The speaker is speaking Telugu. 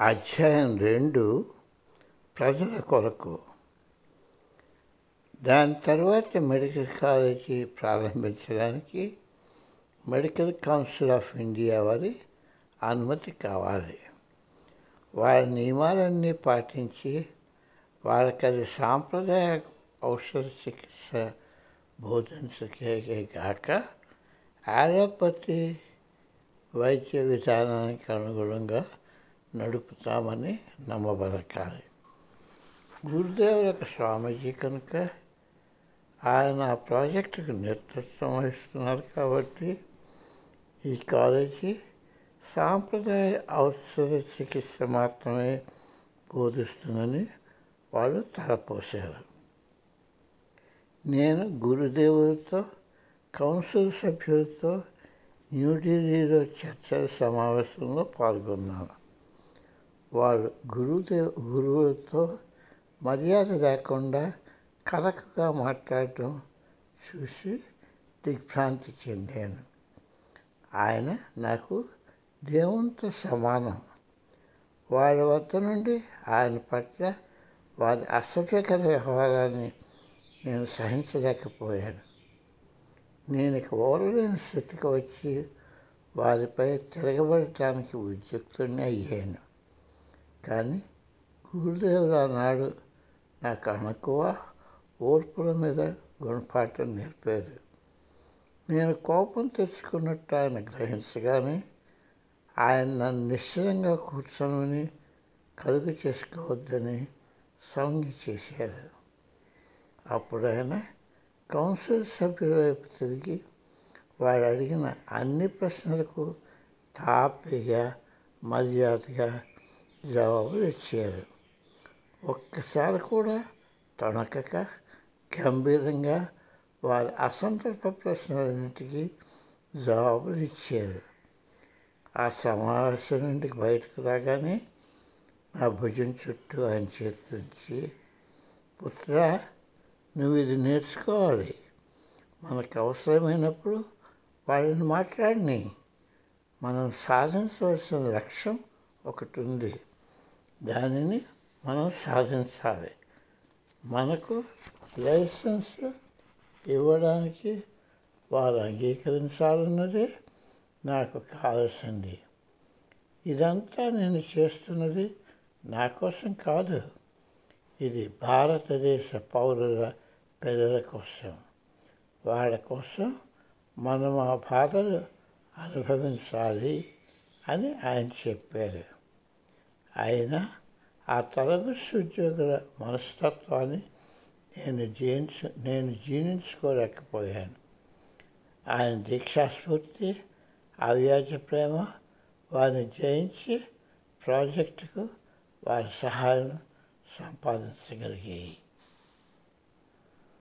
అధ్యాయం రెండు ప్రజల కొరకు. దాని తర్వాత మెడికల్ కాలేజీ ప్రారంభించడానికి మెడికల్ కౌన్సిల్ ఆఫ్ ఇండియా వారి అనుమతి కావాలి. వారి నియమాలన్నీ పాటించి వారికి అది సాంప్రదాయ ఔషధ చికిత్స బోధించకే కాక ఆలోపతి వైద్య విధానానికి అనుగుణంగా నడుపుతామని నమ్మబలకాలి గురుదేవ యొక్క స్వామీజీ కనుక ఆయన ఆ ప్రాజెక్టుకు నేతృత్వం వహిస్తున్నారు కాబట్టి ఈ కాలేజీ సాంప్రదాయ ఔషధ చికిత్స మాత్రమే బోధిస్తుందని వాళ్ళు తలపోశారు. నేను గురుదేవులతో కౌన్సిల్ సభ్యులతో న్యూఢిల్లీలో చర్చల సమావేశంలో పాల్గొన్నాను. వారు గురువుతో గురువులతో మర్యాద లేకుండా కరకుగా మాట్లాడటం చూసి దిగ్భ్రాంతి చెందాను. ఆయన నాకు దేవునితో సమానం. వారి వద్ద నుండి ఆయన పట్ల వారి అసభ్యకర వ్యవహారాన్ని నేను సహించలేకపోయాను. నేను ఇక ఓరలేని స్థితికి వచ్చి వారిపై తిరగబడటానికి ఉద్యుక్తుడిని అయ్యాను. కానీ గురుదేవుడు ఆనాడు నాకు అణకువ ఓర్పుల మీద గుణపాఠం నేర్పారు నేను కోపం తెచ్చుకున్నట్టు ఆయన గ్రహించగానే ఆయన నన్ను నిశ్చయంగా కూర్చొని కలుగు చేసుకోవద్దని సంజ్ఞ చేశారు అప్పుడు ఆయన కౌన్సిల్ సభ్యుల వైపు తిరిగి వాడు అడిగిన అన్ని ప్రశ్నలకు తాపిగా మర్యాదగా జవాబులు ఇచ్చారు ఒక్కసారి కూడా తొణకక గంభీరంగా వారి అసంతర్ప ప్రశ్నలన్నింటికీ జవాబులు ఇచ్చారు ఆ సమావేశం నుండి బయటకు రాగానే నా భుజం చుట్టూ ఆయన చేతుంచి పుత్ర నువ్వు ఇది నేర్చుకోవాలి. మనకు అవసరమైనప్పుడు వాళ్ళని మాట్లాడిని. మనం సాధించవలసిన లక్ష్యం ఒకటి ఉంది. దానిని మనం సాధించాలి. మనకు లైసెన్స్ ఇవ్వడానికి వారు అంగీకరించాలన్నదే నాకు కావాల్సింది. ఇదంతా నేను చేస్తున్నది నా కోసం కాదు. ఇది భారతదేశ పౌరుల పెద్దల కోసం. వాళ్ళ కోసం మనం ఆ బాధలు అనుభవించాలి అని ఆయన చెప్పారు. అయినా ఆ తరబిస్ ఉద్యోగుల మనస్తత్వాన్ని నేను జీవించు నేను జీర్ణించుకోలేకపోయాను. ఆయన దీక్షాస్ఫూర్తి అవ్యాజ ప్రేమ వారిని జయించి ప్రాజెక్టుకు వారి సహాయం సంపాదించగలిగాయి.